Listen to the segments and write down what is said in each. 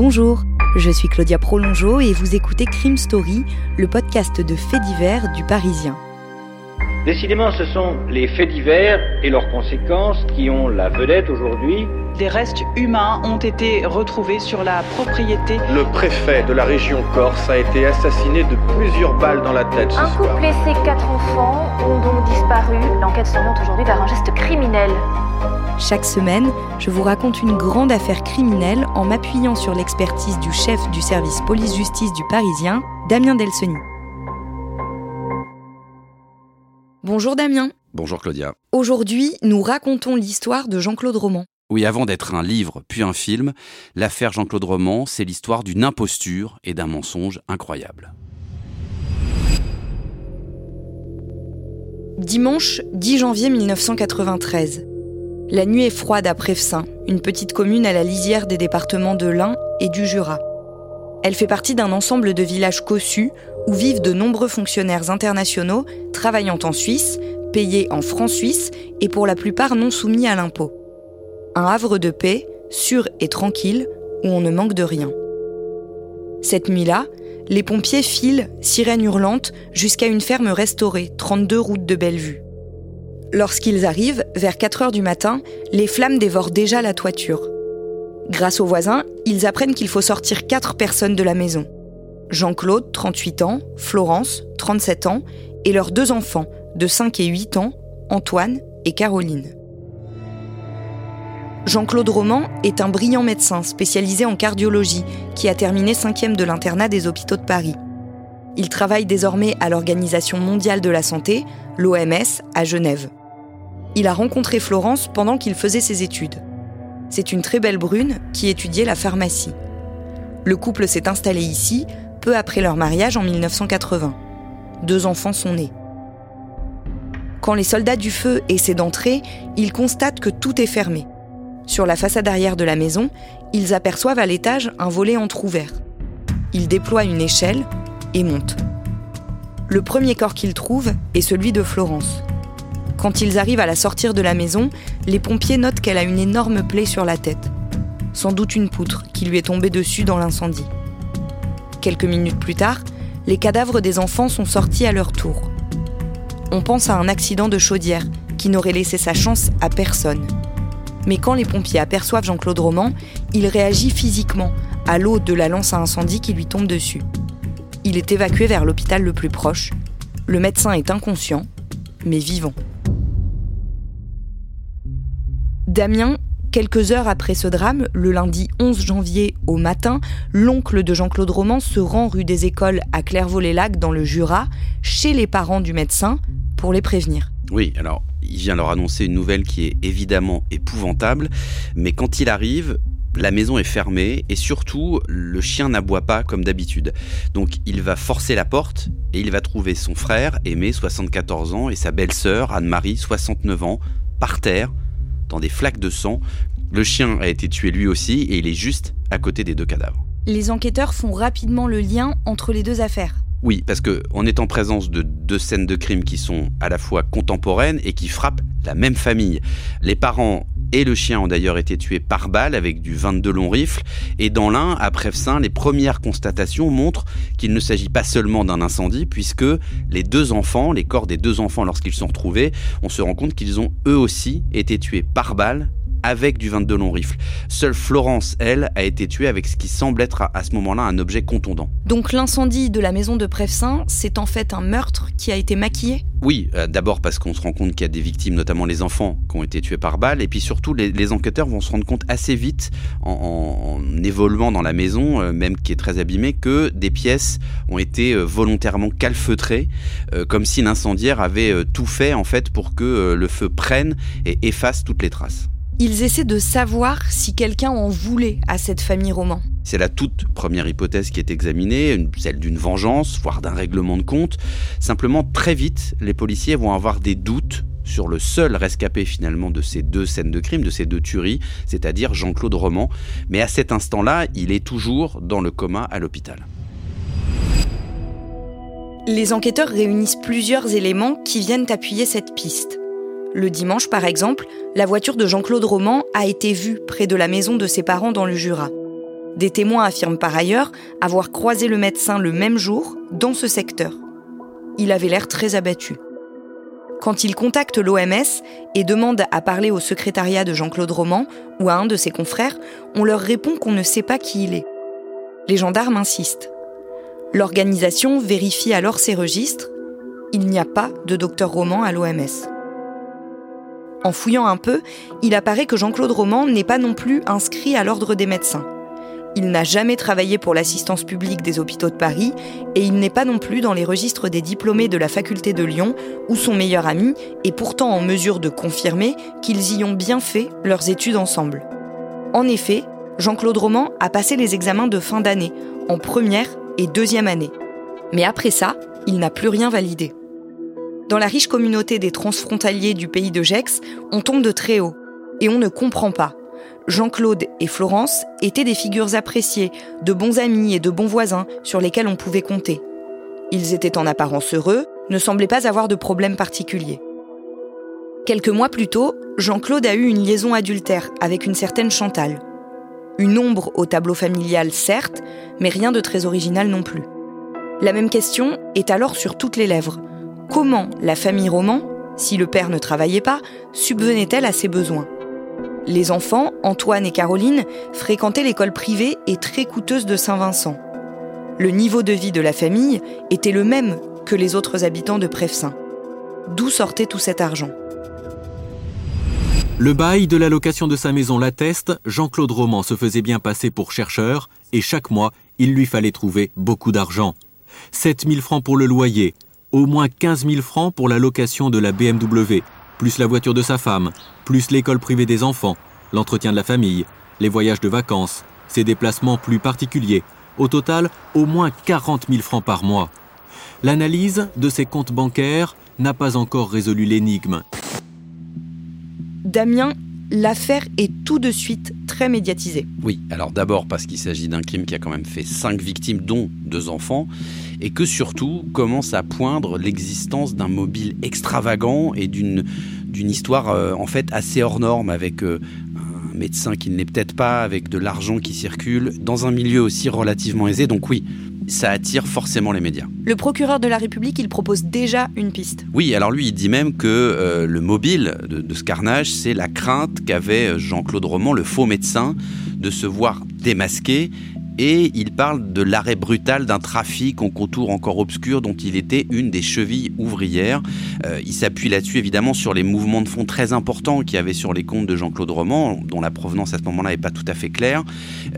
Bonjour, je suis Claudia Prolongeau et vous écoutez Crime Story, le podcast de faits divers du Parisien. Décidément, ce sont les faits divers et leurs conséquences qui ont la vedette aujourd'hui. Des restes humains ont été retrouvés sur la propriété. Le préfet de la région Corse a été assassiné de plusieurs balles dans la tête ce Un soir. couple et ses quatre enfants ont donc disparu. L'enquête s'oriente aujourd'hui vers un geste criminel. Chaque semaine, je vous raconte une grande affaire criminelle en m'appuyant sur l'expertise du chef du service police-justice du Parisien, Damien Delseny. Bonjour Damien. Bonjour Claudia. Aujourd'hui, nous racontons l'histoire de Jean-Claude Roman. Oui, avant d'être un livre puis un film, l'affaire Jean-Claude Roman, c'est l'histoire d'une imposture et d'un mensonge incroyable. Dimanche 10 janvier 1993. La nuit est froide à Prevcin, une petite commune à la lisière des départements de l'Ain et du Jura. Elle fait partie d'un ensemble de villages cossus où vivent de nombreux fonctionnaires internationaux travaillant en Suisse, payés en francs suisses et pour la plupart non soumis à l'impôt. Un havre de paix, sûr et tranquille, où on ne manque de rien. Cette nuit-là, les pompiers filent, sirène hurlante, jusqu'à une ferme restaurée, 32 route de Bellevue. Lorsqu'ils arrivent, vers 4 heures du matin, les flammes dévorent déjà la toiture. Grâce aux voisins, ils apprennent qu'il faut sortir quatre personnes de la maison. Jean-Claude, 38 ans, Florence, 37 ans, et leurs deux enfants, de 5 et 8 ans, Antoine et Caroline. Jean-Claude Roman est un brillant médecin spécialisé en cardiologie qui a terminé 5e de l'internat des hôpitaux de Paris. Il travaille désormais à l'Organisation mondiale de la santé, l'OMS, à Genève. Il a rencontré Florence pendant qu'il faisait ses études. C'est une très belle brune qui étudiait la pharmacie. Le couple s'est installé ici peu après leur mariage en 1980. Deux enfants sont nés. Quand les soldats du feu essaient d'entrer, ils constatent que tout est fermé. Sur la façade arrière de la maison, ils aperçoivent à l'étage un volet entr'ouvert. Ils déploient une échelle et montent. Le premier corps qu'ils trouvent est celui de Florence. Quand ils arrivent à la sortir de la maison, les pompiers notent qu'elle a une énorme plaie sur la tête. Sans doute une poutre qui lui est tombée dessus dans l'incendie. Quelques minutes plus tard, les cadavres des enfants sont sortis à leur tour. On pense à un accident de chaudière qui n'aurait laissé sa chance à personne. Mais quand les pompiers aperçoivent Jean-Claude Roman, il réagit physiquement à l'eau de la lance à incendie qui lui tombe dessus. Il est évacué vers l'hôpital le plus proche. Le médecin est inconscient, mais vivant. Damien, quelques heures après ce drame, le lundi 11 janvier au matin, l'oncle de Jean-Claude Roman se rend rue des Écoles à Clairvaux-les-Lacs dans le Jura, chez les parents du médecin, pour les prévenir. Oui, alors il vient leur annoncer une nouvelle qui est évidemment épouvantable, mais quand il arrive, la maison est fermée et surtout le chien n'aboie pas comme d'habitude. Donc il va forcer la porte et il va trouver son frère Aimé, 74 ans, et sa belle-sœur Anne-Marie, 69 ans, par terre, dans des flaques de sang. Le chien a été tué lui aussi et il est juste à côté des deux cadavres. Les enquêteurs font rapidement le lien entre les deux affaires. Oui, parce que on est en présence de deux scènes de crime qui sont à la fois contemporaines et qui frappent la même famille. Les parents et le chien ont d'ailleurs été tués par balle avec du 22 long rifle. Et dans l'un, à Prevcin, les premières constatations montrent qu'il ne s'agit pas seulement d'un incendie, puisque les deux enfants, les corps des deux enfants lorsqu'ils sont retrouvés, on se rend compte qu'ils ont eux aussi été tués par balle avec du 22 long rifle. Seule Florence, elle, a été tuée avec ce qui semble être à, ce moment-là un objet contondant. Donc l'incendie de la maison de Prevcin, c'est en fait un meurtre qui a été maquillé? Oui, euh, d'abord parce qu'on se rend compte qu'il y a des victimes, notamment les enfants, qui ont été tués par balle, et puis surtout les, les enquêteurs vont se rendre compte assez vite, en, évoluant dans la maison, euh, même qui est très abîmée, que des pièces ont été euh, volontairement calfeutrées, comme si l'incendiaire avait tout fait en fait pour que le feu prenne et efface toutes les traces. Ils essaient de savoir si quelqu'un en voulait à cette famille Roman. C'est la toute première hypothèse qui est examinée, celle d'une vengeance, voire d'un règlement de compte. Simplement, très vite, les policiers vont avoir des doutes sur le seul rescapé finalement de ces deux scènes de crime, de ces deux tueries, c'est-à-dire Jean-Claude Roman. Mais à cet instant-là, il est toujours dans le coma à l'hôpital. Les enquêteurs réunissent plusieurs éléments qui viennent appuyer cette piste. Le dimanche, par exemple, la voiture de Jean-Claude Roman a été vue près de la maison de ses parents dans le Jura. Des témoins affirment par ailleurs avoir croisé le médecin le même jour dans ce secteur. Il avait l'air très abattu. Quand il contacte l'OMS et demande à parler au secrétariat de Jean-Claude Roman ou à un de ses confrères, on leur répond qu'on ne sait pas qui il est. Les gendarmes insistent. L'organisation vérifie alors ses registres. Il n'y a pas de docteur Roman à l'OMS. En fouillant un peu, il apparaît que Jean-Claude Roman n'est pas non plus inscrit à l'ordre des médecins. Il n'a jamais travaillé pour l'assistance publique des hôpitaux de Paris et il n'est pas non plus dans les registres des diplômés de la faculté de Lyon où son meilleur ami est pourtant en mesure de confirmer qu'ils y ont bien fait leurs études ensemble. En effet, Jean-Claude Roman a passé les examens de fin d'année, en première et deuxième année. Mais après ça, il n'a plus rien validé. Dans la riche communauté des transfrontaliers du pays de Gex, on tombe de très haut. Et on ne comprend pas. Jean-Claude et Florence étaient des figures appréciées, de bons amis et de bons voisins sur lesquels on pouvait compter. Ils étaient en apparence heureux, ne semblaient pas avoir de problème particulier. Quelques mois plus tôt, Jean-Claude a eu une liaison adultère avec une certaine Chantal. Une ombre au tableau familial, certes, mais rien de très original non plus. La même question est alors sur toutes les lèvres comment la famille Roman, si le père ne travaillait pas, subvenait-elle à ses besoins? Les enfants, Antoine et Caroline, fréquentaient l'école privée et très coûteuse de Saint-Vincent. Le niveau de vie de la famille était le même que les autres habitants de Prefsin. D'où sortait tout cet argent? Le bail de la location de sa maison l'atteste, Jean-Claude Roman se faisait bien passer pour chercheur et chaque mois, il lui fallait trouver beaucoup d'argent. 7000 francs pour le loyer, au moins 15 000 francs pour la location de la BMW, plus la voiture de sa femme, plus l'école privée des enfants, l'entretien de la famille, les voyages de vacances, ses déplacements plus particuliers. Au total, au moins 40 000 francs par mois. L'analyse de ses comptes bancaires n'a pas encore résolu l'énigme. Damien, l'affaire est tout de suite très médiatisée. Oui, alors d'abord parce qu'il s'agit d'un crime qui a quand même fait cinq victimes, dont deux enfants et que surtout commence à poindre l'existence d'un mobile extravagant et d'une d'une histoire euh, en fait assez hors norme avec euh, un médecin qui ne l'est peut-être pas, avec de l'argent qui circule, dans un milieu aussi relativement aisé. Donc oui, ça attire forcément les médias. Le procureur de la République, il propose déjà une piste. Oui, alors lui, il dit même que euh, le mobile de, de ce carnage, c'est la crainte qu'avait Jean-Claude Roman, le faux médecin, de se voir démasqué et il parle de l'arrêt brutal d'un trafic en contour encore obscur dont il était une des chevilles ouvrières. Euh, il s'appuie là-dessus évidemment sur les mouvements de fonds très importants qu'il y avait sur les comptes de Jean-Claude Roman, dont la provenance à ce moment-là n'est pas tout à fait claire.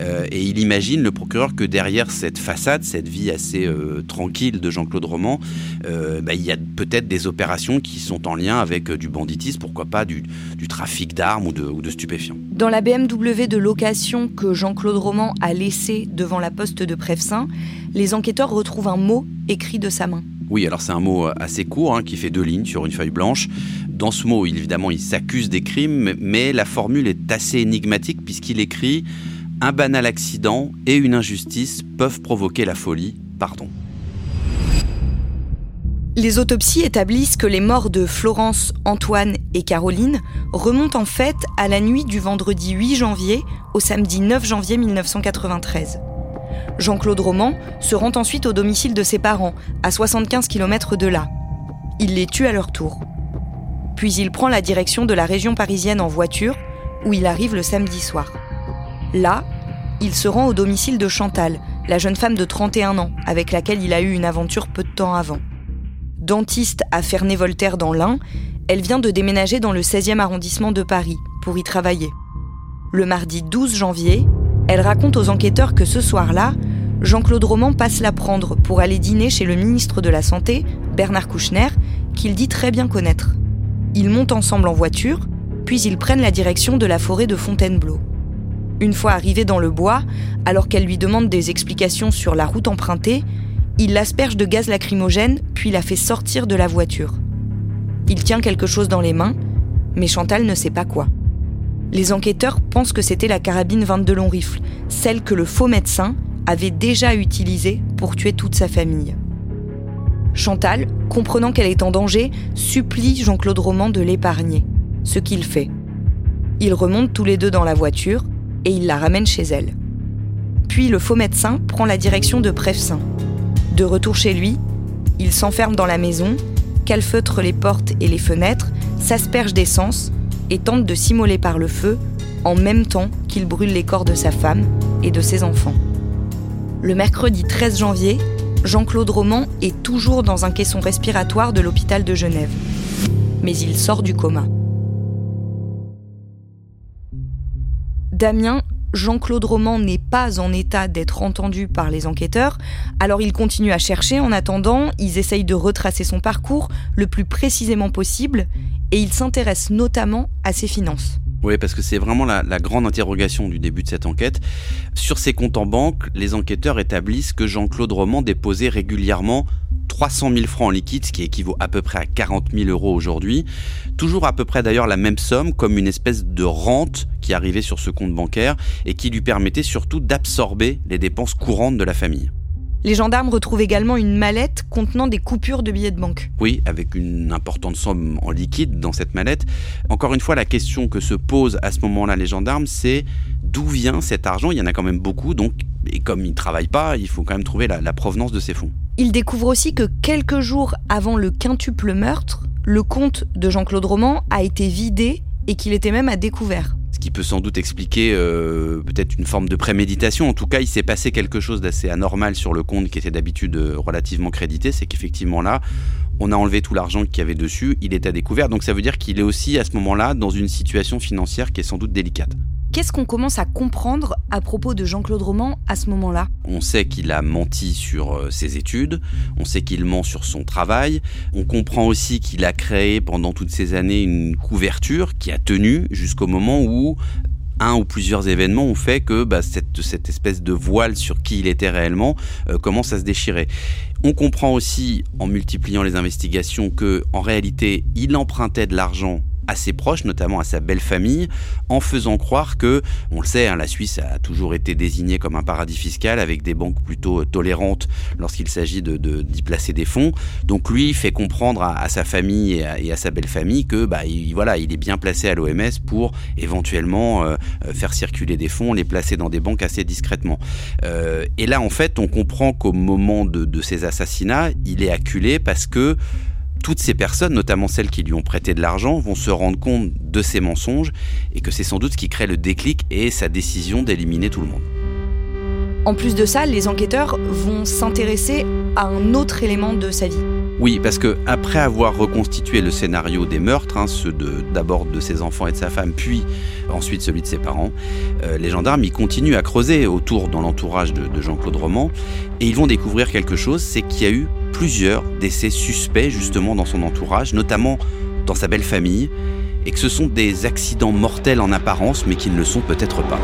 Euh, et il imagine, le procureur, que derrière cette façade, cette vie assez euh, tranquille de Jean-Claude Roman, bah, il y a peut-être des opérations qui sont en lien avec du banditisme, pourquoi pas du, trafic d'armes ou de, ou de stupéfiants. Dans la BMW de location que Jean-Claude Roman a laissée devant la poste de Prefsin, les enquêteurs retrouvent un mot écrit de sa main. Oui, alors c'est un mot assez court hein, qui fait deux lignes sur une feuille blanche. Dans ce mot, évidemment, il s'accuse des crimes, mais la formule est assez énigmatique puisqu'il écrit Un banal accident et une injustice peuvent provoquer la folie. Pardon. Les autopsies établissent que les morts de Florence, Antoine et Caroline remontent en fait à la nuit du vendredi 8 janvier au samedi 9 janvier 1993. Jean-Claude Roman se rend ensuite au domicile de ses parents, à 75 km de là. Il les tue à leur tour. Puis il prend la direction de la région parisienne en voiture, où il arrive le samedi soir. Là, il se rend au domicile de Chantal, la jeune femme de 31 ans, avec laquelle il a eu une aventure peu de temps avant. Dentiste à Ferney-Voltaire dans l'Ain, elle vient de déménager dans le 16e arrondissement de Paris pour y travailler. Le mardi 12 janvier, elle raconte aux enquêteurs que ce soir-là, Jean-Claude Roman passe la prendre pour aller dîner chez le ministre de la Santé, Bernard Kouchner, qu'il dit très bien connaître. Ils montent ensemble en voiture, puis ils prennent la direction de la forêt de Fontainebleau. Une fois arrivé dans le bois, alors qu'elle lui demande des explications sur la route empruntée, il l'asperge de gaz lacrymogène puis la fait sortir de la voiture. Il tient quelque chose dans les mains, mais Chantal ne sait pas quoi. Les enquêteurs pensent que c'était la carabine 22 long rifle, celle que le faux médecin avait déjà utilisée pour tuer toute sa famille. Chantal, comprenant qu'elle est en danger, supplie Jean-Claude Roman de l'épargner, ce qu'il fait. Ils remontent tous les deux dans la voiture et il la ramène chez elle. Puis le faux médecin prend la direction de Prefsin. De retour chez lui, il s'enferme dans la maison, calfeutre les portes et les fenêtres, s'asperge d'essence et tente de s'immoler par le feu en même temps qu'il brûle les corps de sa femme et de ses enfants. Le mercredi 13 janvier, Jean-Claude Roman est toujours dans un caisson respiratoire de l'hôpital de Genève. Mais il sort du coma. Damien, Jean-Claude Roman n'est pas en état d'être entendu par les enquêteurs, alors il continue à chercher en attendant, ils essayent de retracer son parcours le plus précisément possible, et ils s'intéressent notamment à ses finances. Oui, parce que c'est vraiment la, la, grande interrogation du début de cette enquête. Sur ses comptes en banque, les enquêteurs établissent que Jean-Claude Roman déposait régulièrement 300 000 francs en liquide, ce qui équivaut à peu près à 40 000 euros aujourd'hui. Toujours à peu près d'ailleurs la même somme, comme une espèce de rente qui arrivait sur ce compte bancaire et qui lui permettait surtout d'absorber les dépenses courantes de la famille. Les gendarmes retrouvent également une mallette contenant des coupures de billets de banque. Oui, avec une importante somme en liquide dans cette mallette. Encore une fois, la question que se posent à ce moment-là les gendarmes, c'est d'où vient cet argent? Il y en a quand même beaucoup, donc et comme ils ne travaillent pas, il faut quand même trouver la, la provenance de ces fonds. Ils découvrent aussi que quelques jours avant le quintuple meurtre, le compte de Jean-Claude Roman a été vidé et qu'il était même à découvert ce qui peut sans doute expliquer euh, peut-être une forme de préméditation. En tout cas, il s'est passé quelque chose d'assez anormal sur le compte qui était d'habitude euh, relativement crédité. C'est qu'effectivement là, on a enlevé tout l'argent qu'il y avait dessus, il est à découvert. Donc ça veut dire qu'il est aussi à ce moment-là dans une situation financière qui est sans doute délicate. Qu'est-ce qu'on commence à comprendre à propos de Jean-Claude Roman à ce moment-là? On sait qu'il a menti sur euh, ses études, on sait qu'il ment sur son travail, on comprend aussi qu'il a créé pendant toutes ces années une couverture qui a tenu jusqu'au moment où un ou plusieurs événements ont fait que bah, cette, espèce de voile sur qui il était réellement euh, commence à se déchirer. On comprend aussi, en multipliant les investigations, que en réalité, il empruntait de l'argent assez proche, notamment à sa belle famille, en faisant croire que, on le sait, hein, la Suisse a toujours été désignée comme un paradis fiscal avec des banques plutôt tolérantes lorsqu'il s'agit de, d'y placer des fonds. Donc lui fait comprendre à, sa famille et à, sa belle famille que, bah, il, voilà, il est bien placé à l'OMS pour éventuellement euh, euh, faire circuler des fonds, les placer dans des banques assez discrètement. Euh, et là, en fait, on comprend qu'au moment de, de ces assassinats, il est acculé parce que toutes ces personnes, notamment celles qui lui ont prêté de l'argent, vont se rendre compte de ces mensonges et que c'est sans doute ce qui crée le déclic et sa décision d'éliminer tout le monde. En plus de ça, les enquêteurs vont s'intéresser à un autre élément de sa vie. Oui, parce que après avoir reconstitué le scénario des meurtres, hein, ceux d'abord de, ses enfants et de sa femme, puis ensuite celui de ses parents, euh, les gendarmes ils continuent à creuser autour dans l'entourage de, de Jean-Claude Roman et ils vont découvrir quelque chose, c'est qu'il y a eu plusieurs décès suspects justement dans son entourage, notamment dans sa belle famille, et que ce sont des accidents mortels en apparence, mais qui ne le sont peut-être pas.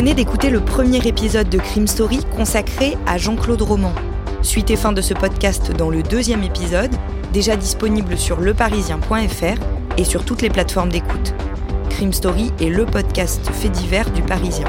Venez d'écouter le premier épisode de Crime Story consacré à Jean-Claude Roman. Suite et fin de ce podcast dans le deuxième épisode, déjà disponible sur leparisien.fr et sur toutes les plateformes d'écoute. Crime Story est le podcast fait divers du Parisien.